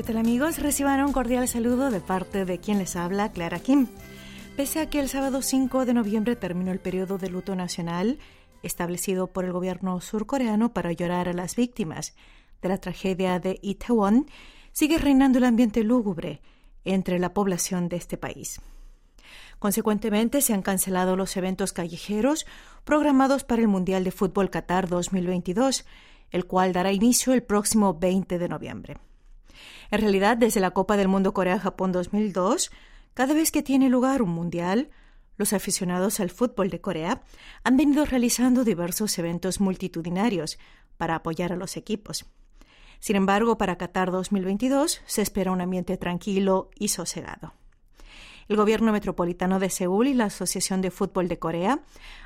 ¿qué tal amigos? Reciban un cordial saludo de parte de quien les habla, Clara Kim. Pese a que el sábado 5 de noviembre terminó el periodo de luto nacional establecido por el gobierno surcoreano para llorar a las víctimas de la tragedia de Itaewon, sigue reinando el ambiente lúgubre entre la población de este país. Consecuentemente, se han cancelado los eventos callejeros programados para el Mundial de Fútbol Qatar 2022, el cual dará inicio el próximo 20 de noviembre. En realidad, desde la Copa del Mundo Corea-Japón 2002, cada vez que tiene lugar un mundial, los aficionados al fútbol de Corea han venido realizando diversos eventos multitudinarios para apoyar a los equipos. Sin embargo, para Qatar 2022 se espera un ambiente tranquilo y sosegado. El gobierno metropolitano de Seúl y la Asociación de Fútbol de Corea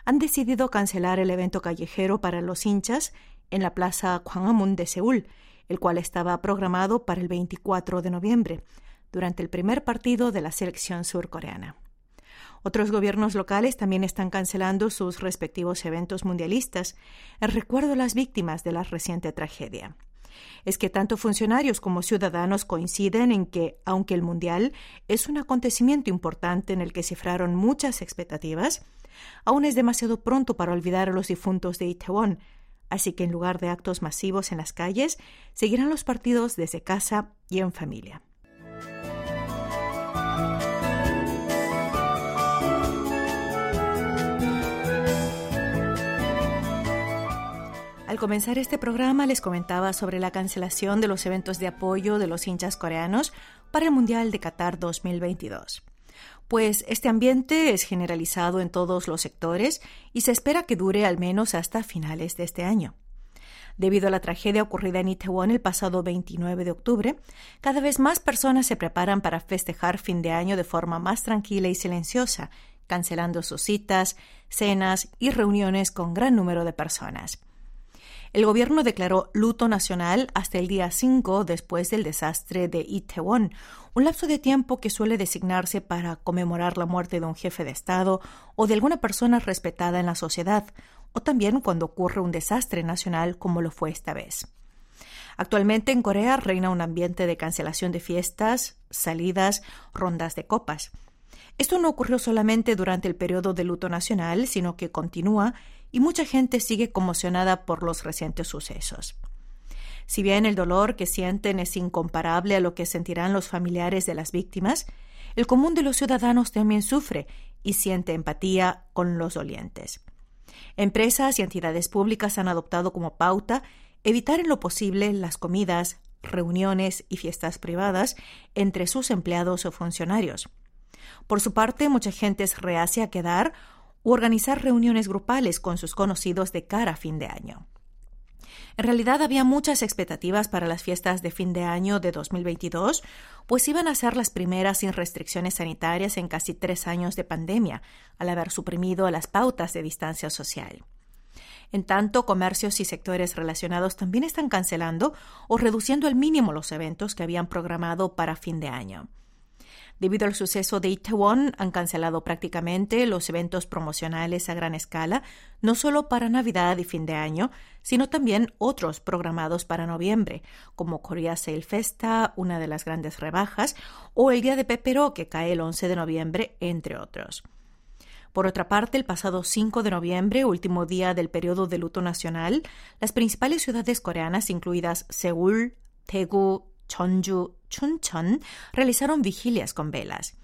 han decidido cancelar el evento callejero para los hinchas en la plaza Gwanghwamun de Seúl, el cual estaba programado para el 24 de noviembre, durante el primer partido de la selección surcoreana. Otros gobiernos locales también están cancelando sus respectivos eventos mundialistas en recuerdo a las víctimas de la reciente tragedia. Es que tanto funcionarios como ciudadanos coinciden en que, aunque el Mundial es un acontecimiento importante en el que cifraron muchas expectativas, aún es demasiado pronto para olvidar a los difuntos de Itaewon, Así que en lugar de actos masivos en las calles, seguirán los partidos desde casa y en familia. Al comenzar este programa les comentaba sobre la cancelación de los eventos de apoyo de los hinchas coreanos para el Mundial de Qatar 2022 pues este ambiente es generalizado en todos los sectores y se espera que dure al menos hasta finales de este año. Debido a la tragedia ocurrida en Itaewon el pasado 29 de octubre, cada vez más personas se preparan para festejar fin de año de forma más tranquila y silenciosa, cancelando sus citas, cenas y reuniones con gran número de personas. El gobierno declaró luto nacional hasta el día 5 después del desastre de Itaewon, un lapso de tiempo que suele designarse para conmemorar la muerte de un jefe de Estado o de alguna persona respetada en la sociedad, o también cuando ocurre un desastre nacional como lo fue esta vez. Actualmente en Corea reina un ambiente de cancelación de fiestas, salidas, rondas de copas. Esto no ocurrió solamente durante el periodo de luto nacional, sino que continúa y mucha gente sigue conmocionada por los recientes sucesos. Si bien el dolor que sienten es incomparable a lo que sentirán los familiares de las víctimas, el común de los ciudadanos también sufre y siente empatía con los dolientes. Empresas y entidades públicas han adoptado como pauta evitar en lo posible las comidas, reuniones y fiestas privadas entre sus empleados o funcionarios. Por su parte, mucha gente es reacia a quedar u organizar reuniones grupales con sus conocidos de cara a fin de año. En realidad había muchas expectativas para las fiestas de fin de año de 2022, pues iban a ser las primeras sin restricciones sanitarias en casi tres años de pandemia, al haber suprimido las pautas de distancia social. En tanto, comercios y sectores relacionados también están cancelando o reduciendo al mínimo los eventos que habían programado para fin de año. Debido al suceso de Itaewon, han cancelado prácticamente los eventos promocionales a gran escala, no solo para Navidad y fin de año, sino también otros programados para noviembre, como Korea Sale Festa, una de las grandes rebajas, o el Día de Pepero, que cae el 11 de noviembre, entre otros. Por otra parte, el pasado 5 de noviembre, último día del periodo de luto nacional, las principales ciudades coreanas, incluidas Seúl, Daegu, Chonju, Chuncheon realizaron vigilias con velas.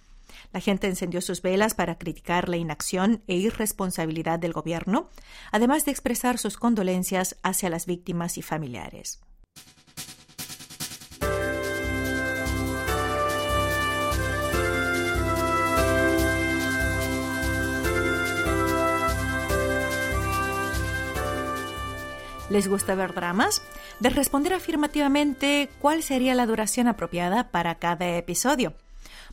La gente encendió sus velas para criticar la inacción e irresponsabilidad del gobierno, además de expresar sus condolencias hacia las víctimas y familiares. ¿Les gusta ver dramas? De responder afirmativamente cuál sería la duración apropiada para cada episodio.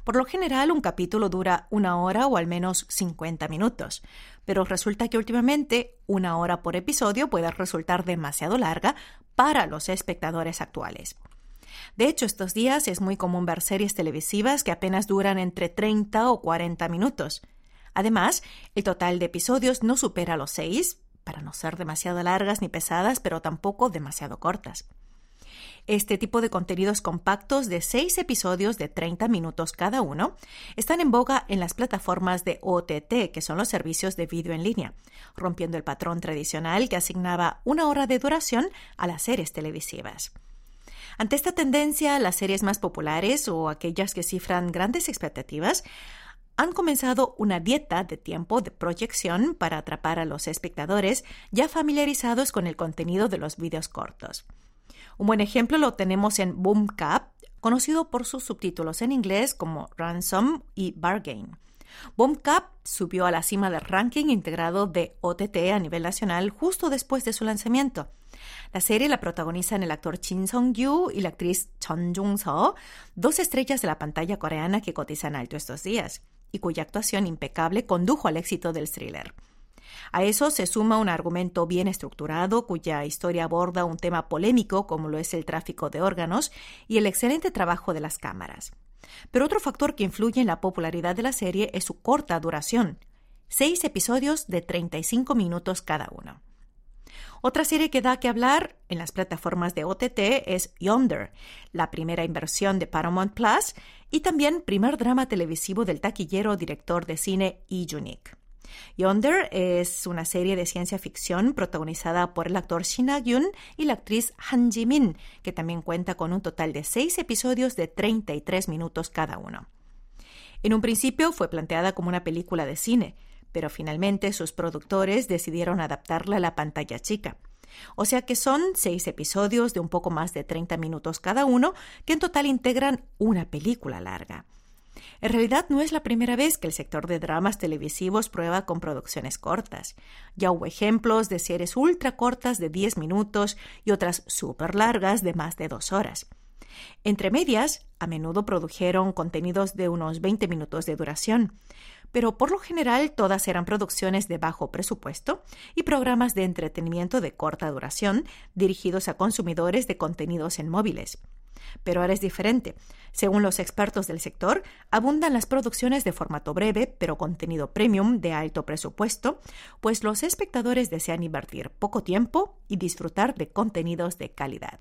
Por lo general, un capítulo dura una hora o al menos 50 minutos, pero resulta que últimamente una hora por episodio puede resultar demasiado larga para los espectadores actuales. De hecho, estos días es muy común ver series televisivas que apenas duran entre 30 o 40 minutos. Además, el total de episodios no supera los 6, para no ser demasiado largas ni pesadas, pero tampoco demasiado cortas. Este tipo de contenidos compactos de seis episodios de 30 minutos cada uno están en boga en las plataformas de OTT, que son los servicios de vídeo en línea, rompiendo el patrón tradicional que asignaba una hora de duración a las series televisivas. Ante esta tendencia, las series más populares o aquellas que cifran grandes expectativas han comenzado una dieta de tiempo de proyección para atrapar a los espectadores ya familiarizados con el contenido de los vídeos cortos. Un buen ejemplo lo tenemos en Boom Cup, conocido por sus subtítulos en inglés como Ransom y Bargain. Boom Cup subió a la cima del ranking integrado de OTT a nivel nacional justo después de su lanzamiento. La serie la protagonizan el actor Shin Song-gyu y la actriz Chon Jung-seo, dos estrellas de la pantalla coreana que cotizan alto estos días, y cuya actuación impecable condujo al éxito del thriller. A eso se suma un argumento bien estructurado cuya historia aborda un tema polémico como lo es el tráfico de órganos y el excelente trabajo de las cámaras. Pero otro factor que influye en la popularidad de la serie es su corta duración, seis episodios de 35 minutos cada uno. Otra serie que da que hablar en las plataformas de OTT es Yonder, la primera inversión de Paramount Plus y también primer drama televisivo del taquillero director de cine Lee Junik. Yonder es una serie de ciencia ficción protagonizada por el actor Shin Ha-gyun y la actriz Han Ji-min, que también cuenta con un total de seis episodios de 33 minutos cada uno. En un principio fue planteada como una película de cine, pero finalmente sus productores decidieron adaptarla a la pantalla chica. O sea que son seis episodios de un poco más de 30 minutos cada uno, que en total integran una película larga. En realidad no es la primera vez que el sector de dramas televisivos prueba con producciones cortas. Ya hubo ejemplos de series ultra cortas de 10 minutos y otras súper largas de más de dos horas. Entre medias, a menudo produjeron contenidos de unos 20 minutos de duración, pero por lo general todas eran producciones de bajo presupuesto y programas de entretenimiento de corta duración dirigidos a consumidores de contenidos en móviles. Pero ahora es diferente. Según los expertos del sector, abundan las producciones de formato breve, pero contenido premium de alto presupuesto, pues los espectadores desean invertir poco tiempo y disfrutar de contenidos de calidad.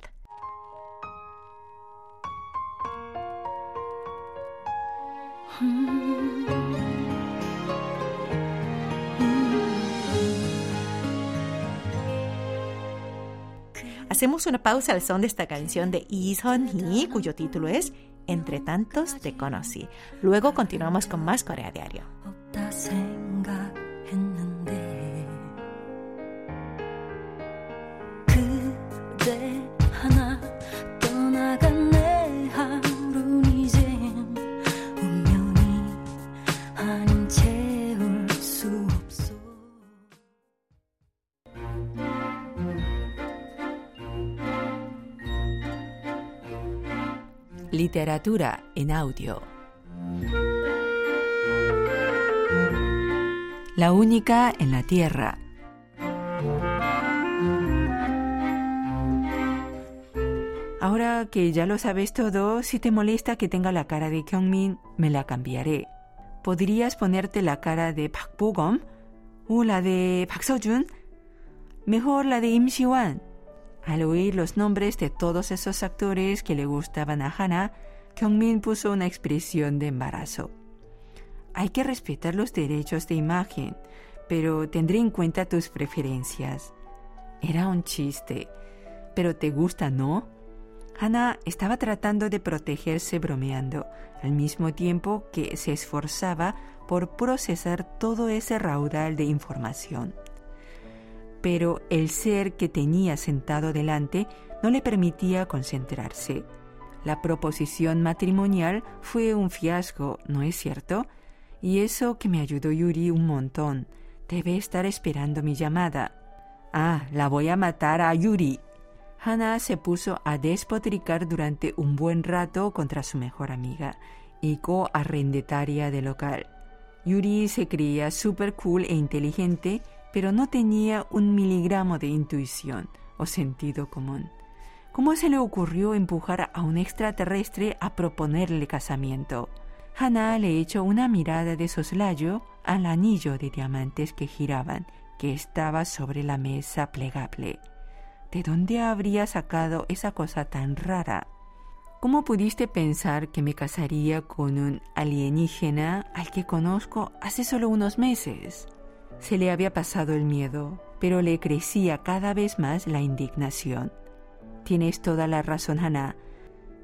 Hacemos una pausa al son de esta canción de Lee Son-hee, cuyo título es Entre tantos te conocí. Luego continuamos con más Corea Diario. Literatura en audio. La única en la Tierra. Ahora que ya lo sabes todo, si te molesta que tenga la cara de Kyungmin, me la cambiaré. ¿Podrías ponerte la cara de Park Bo-gum o la de Park Seo-jun? Mejor la de Im Si-wan. Al oír los nombres de todos esos actores que le gustaban a Hannah, Kyungmin puso una expresión de embarazo. Hay que respetar los derechos de imagen, pero tendré en cuenta tus preferencias. Era un chiste, pero te gusta, ¿no? Hannah estaba tratando de protegerse bromeando, al mismo tiempo que se esforzaba por procesar todo ese raudal de información pero el ser que tenía sentado delante no le permitía concentrarse. La proposición matrimonial fue un fiasco, ¿no es cierto? Y eso que me ayudó Yuri un montón. Debe estar esperando mi llamada. Ah, la voy a matar a Yuri. Hannah se puso a despotricar durante un buen rato contra su mejor amiga y co-arrendataria del local. Yuri se creía súper cool e inteligente pero no tenía un miligramo de intuición o sentido común. ¿Cómo se le ocurrió empujar a un extraterrestre a proponerle casamiento? Hannah le echó una mirada de soslayo al anillo de diamantes que giraban, que estaba sobre la mesa plegable. ¿De dónde habría sacado esa cosa tan rara? ¿Cómo pudiste pensar que me casaría con un alienígena al que conozco hace solo unos meses? Se le había pasado el miedo, pero le crecía cada vez más la indignación. Tienes toda la razón, Hannah.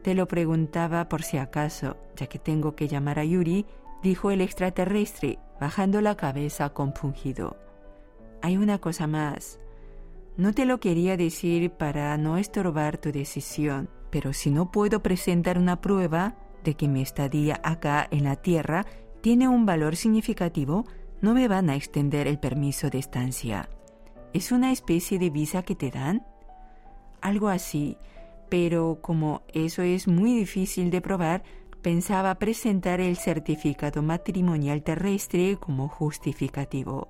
Te lo preguntaba por si acaso, ya que tengo que llamar a Yuri, dijo el extraterrestre, bajando la cabeza compungido. Hay una cosa más. No te lo quería decir para no estorbar tu decisión, pero si no puedo presentar una prueba de que mi estadía acá en la Tierra tiene un valor significativo, no me van a extender el permiso de estancia. ¿Es una especie de visa que te dan? Algo así, pero como eso es muy difícil de probar, pensaba presentar el certificado matrimonial terrestre como justificativo.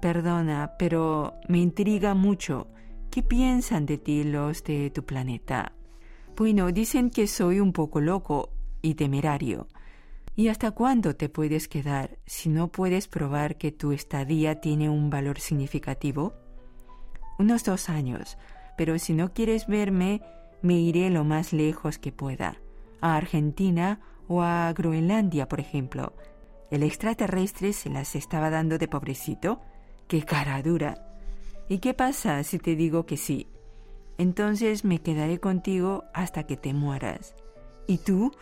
Perdona, pero me intriga mucho. ¿Qué piensan de ti los de tu planeta? Bueno, dicen que soy un poco loco y temerario. ¿Y hasta cuándo te puedes quedar si no puedes probar que tu estadía tiene un valor significativo? Unos dos años, pero si no quieres verme, me iré lo más lejos que pueda, a Argentina o a Groenlandia, por ejemplo. El extraterrestre se las estaba dando de pobrecito. ¡Qué cara dura! ¿Y qué pasa si te digo que sí? Entonces me quedaré contigo hasta que te mueras. ¿Y tú?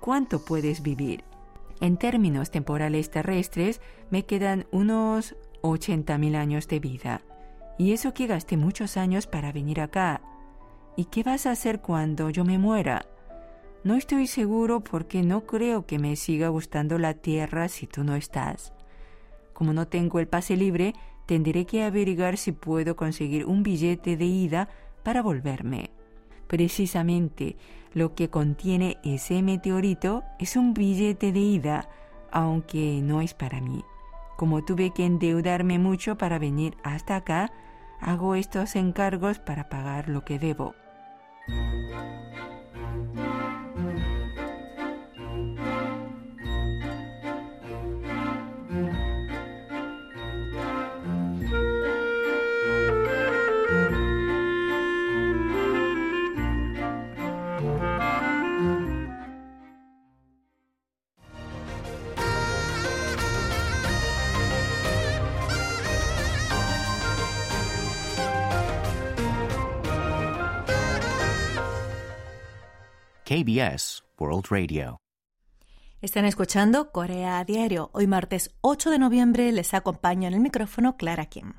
¿Cuánto puedes vivir? En términos temporales terrestres, me quedan unos 80.000 años de vida. Y eso que gasté muchos años para venir acá. ¿Y qué vas a hacer cuando yo me muera? No estoy seguro porque no creo que me siga gustando la tierra si tú no estás. Como no tengo el pase libre, tendré que averiguar si puedo conseguir un billete de ida para volverme. Precisamente lo que contiene ese meteorito es un billete de ida, aunque no es para mí. Como tuve que endeudarme mucho para venir hasta acá, hago estos encargos para pagar lo que debo. KBS World Radio. Están escuchando Corea a Diario. Hoy martes 8 de noviembre les acompaño en el micrófono Clara Kim.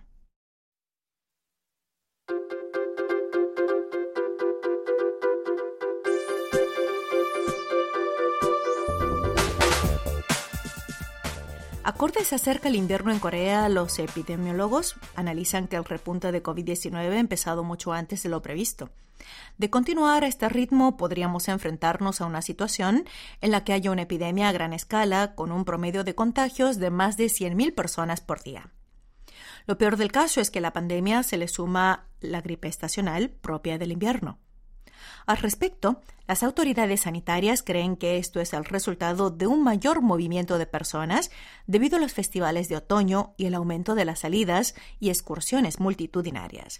Acorde se acerca el invierno en Corea, los epidemiólogos analizan que el repunte de COVID-19 ha empezado mucho antes de lo previsto. De continuar a este ritmo, podríamos enfrentarnos a una situación en la que haya una epidemia a gran escala, con un promedio de contagios de más de 100.000 personas por día. Lo peor del caso es que la pandemia se le suma la gripe estacional propia del invierno. Al respecto, las autoridades sanitarias creen que esto es el resultado de un mayor movimiento de personas debido a los festivales de otoño y el aumento de las salidas y excursiones multitudinarias.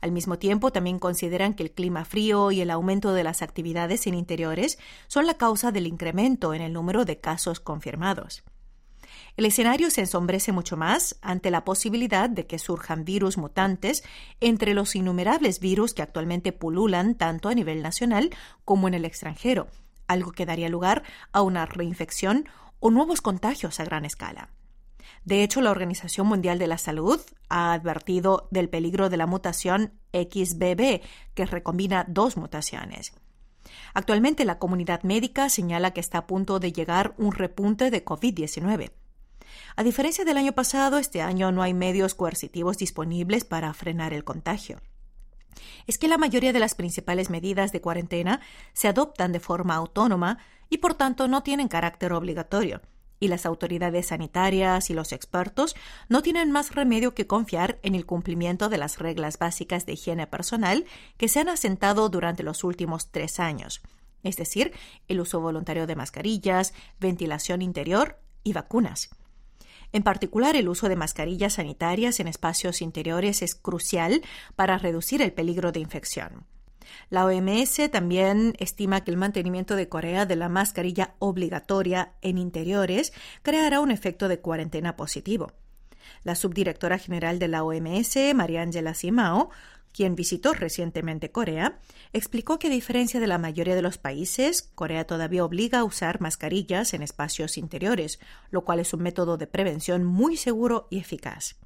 Al mismo tiempo, también consideran que el clima frío y el aumento de las actividades en interiores son la causa del incremento en el número de casos confirmados. El escenario se ensombrece mucho más ante la posibilidad de que surjan virus mutantes entre los innumerables virus que actualmente pululan tanto a nivel nacional como en el extranjero, algo que daría lugar a una reinfección o nuevos contagios a gran escala. De hecho, la Organización Mundial de la Salud ha advertido del peligro de la mutación XBB, que recombina dos mutaciones. Actualmente la comunidad médica señala que está a punto de llegar un repunte de COVID-19. A diferencia del año pasado, este año no hay medios coercitivos disponibles para frenar el contagio. Es que la mayoría de las principales medidas de cuarentena se adoptan de forma autónoma y por tanto no tienen carácter obligatorio y las autoridades sanitarias y los expertos no tienen más remedio que confiar en el cumplimiento de las reglas básicas de higiene personal que se han asentado durante los últimos tres años, es decir, el uso voluntario de mascarillas, ventilación interior y vacunas. En particular, el uso de mascarillas sanitarias en espacios interiores es crucial para reducir el peligro de infección. La OMS también estima que el mantenimiento de Corea de la mascarilla obligatoria en interiores creará un efecto de cuarentena positivo. La subdirectora general de la OMS, María Angela Simao, quien visitó recientemente Corea, explicó que a diferencia de la mayoría de los países, Corea todavía obliga a usar mascarillas en espacios interiores, lo cual es un método de prevención muy seguro y eficaz.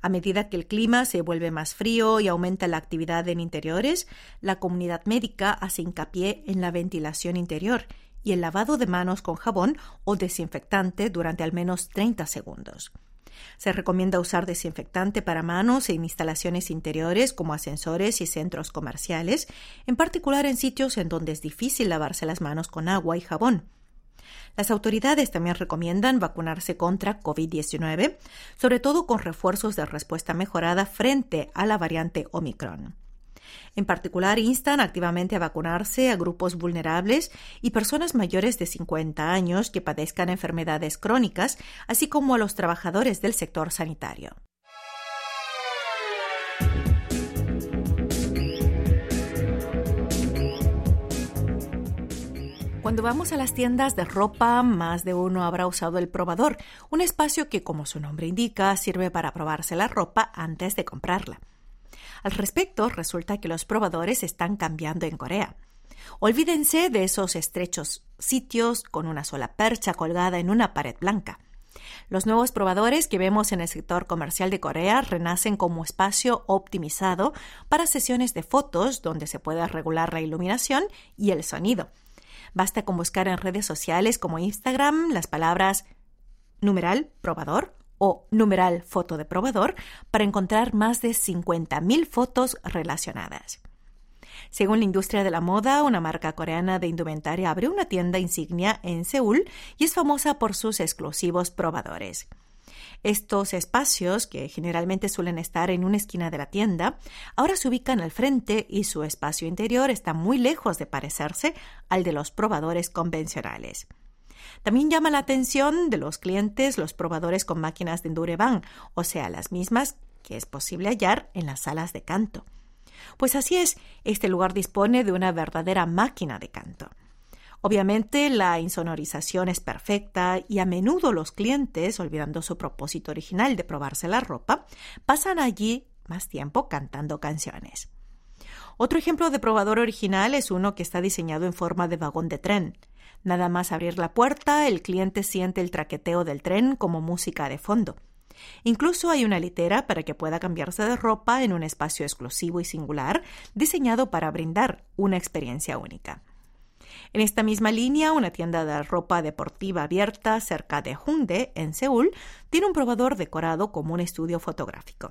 A medida que el clima se vuelve más frío y aumenta la actividad en interiores, la comunidad médica hace hincapié en la ventilación interior y el lavado de manos con jabón o desinfectante durante al menos 30 segundos. Se recomienda usar desinfectante para manos en instalaciones interiores como ascensores y centros comerciales, en particular en sitios en donde es difícil lavarse las manos con agua y jabón. Las autoridades también recomiendan vacunarse contra COVID-19, sobre todo con refuerzos de respuesta mejorada frente a la variante Omicron. En particular, instan activamente a vacunarse a grupos vulnerables y personas mayores de 50 años que padezcan enfermedades crónicas, así como a los trabajadores del sector sanitario. Cuando vamos a las tiendas de ropa, más de uno habrá usado el probador, un espacio que, como su nombre indica, sirve para probarse la ropa antes de comprarla. Al respecto, resulta que los probadores están cambiando en Corea. Olvídense de esos estrechos sitios con una sola percha colgada en una pared blanca. Los nuevos probadores que vemos en el sector comercial de Corea renacen como espacio optimizado para sesiones de fotos donde se pueda regular la iluminación y el sonido Basta con buscar en redes sociales como Instagram las palabras numeral probador o numeral foto de probador para encontrar más de 50.000 fotos relacionadas. Según la industria de la moda, una marca coreana de indumentaria abrió una tienda insignia en Seúl y es famosa por sus exclusivos probadores. Estos espacios, que generalmente suelen estar en una esquina de la tienda, ahora se ubican al frente y su espacio interior está muy lejos de parecerse al de los probadores convencionales. También llama la atención de los clientes los probadores con máquinas de Endureban, o sea, las mismas que es posible hallar en las salas de canto. Pues así es, este lugar dispone de una verdadera máquina de canto. Obviamente la insonorización es perfecta y a menudo los clientes, olvidando su propósito original de probarse la ropa, pasan allí más tiempo cantando canciones. Otro ejemplo de probador original es uno que está diseñado en forma de vagón de tren. Nada más abrir la puerta, el cliente siente el traqueteo del tren como música de fondo. Incluso hay una litera para que pueda cambiarse de ropa en un espacio exclusivo y singular, diseñado para brindar una experiencia única. En esta misma línea, una tienda de ropa deportiva abierta cerca de Hyundai, en Seúl, tiene un probador decorado como un estudio fotográfico.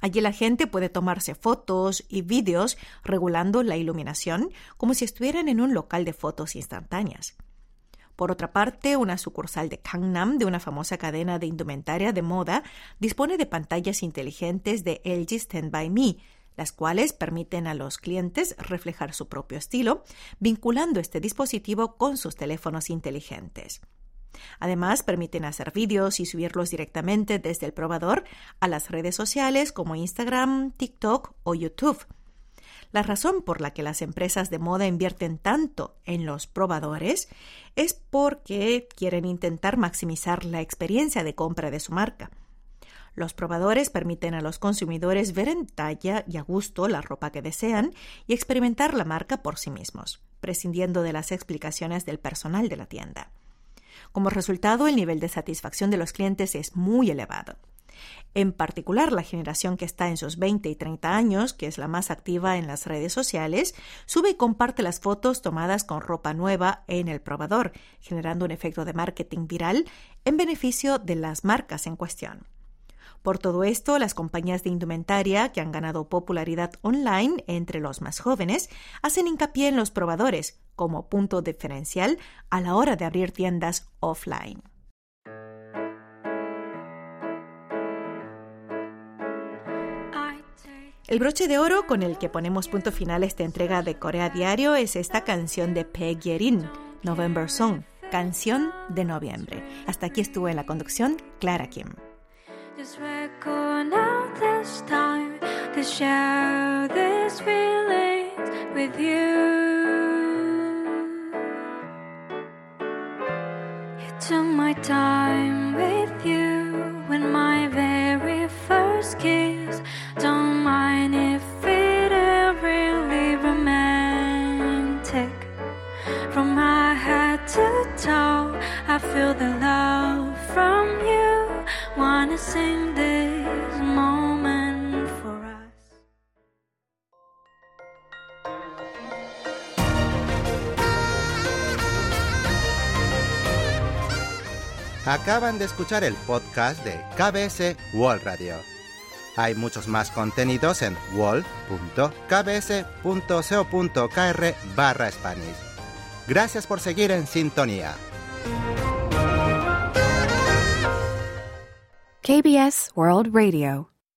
Allí la gente puede tomarse fotos y vídeos regulando la iluminación como si estuvieran en un local de fotos instantáneas. Por otra parte, una sucursal de Gangnam de una famosa cadena de indumentaria de moda dispone de pantallas inteligentes de LG Stand By Me, las cuales permiten a los clientes reflejar su propio estilo, vinculando este dispositivo con sus teléfonos inteligentes. Además, permiten hacer vídeos y subirlos directamente desde el probador a las redes sociales como Instagram, TikTok o YouTube. La razón por la que las empresas de moda invierten tanto en los probadores es porque quieren intentar maximizar la experiencia de compra de su marca. Los probadores permiten a los consumidores ver en talla y a gusto la ropa que desean y experimentar la marca por sí mismos, prescindiendo de las explicaciones del personal de la tienda. Como resultado, el nivel de satisfacción de los clientes es muy elevado. En particular, la generación que está en sus 20 y 30 años, que es la más activa en las redes sociales, sube y comparte las fotos tomadas con ropa nueva en el probador, generando un efecto de marketing viral en beneficio de las marcas en cuestión. Por todo esto, las compañías de indumentaria, que han ganado popularidad online entre los más jóvenes, hacen hincapié en los probadores como punto diferencial a la hora de abrir tiendas offline. El broche de oro con el que ponemos punto final a esta entrega de Corea Diario es esta canción de Peg Yerin, November Song, canción de noviembre. Hasta aquí estuvo en la conducción Clara Kim. Share these feelings with you. You took my time with you when my very first kiss. Don't mind if it ain't really romantic. From my head to toe, I feel the love from you. Wanna sing this Acaban de escuchar el podcast de KBS World Radio. Hay muchos más contenidos en wall.kbs.co.kr barra Spanish. Gracias por seguir en sintonía. KBS World Radio.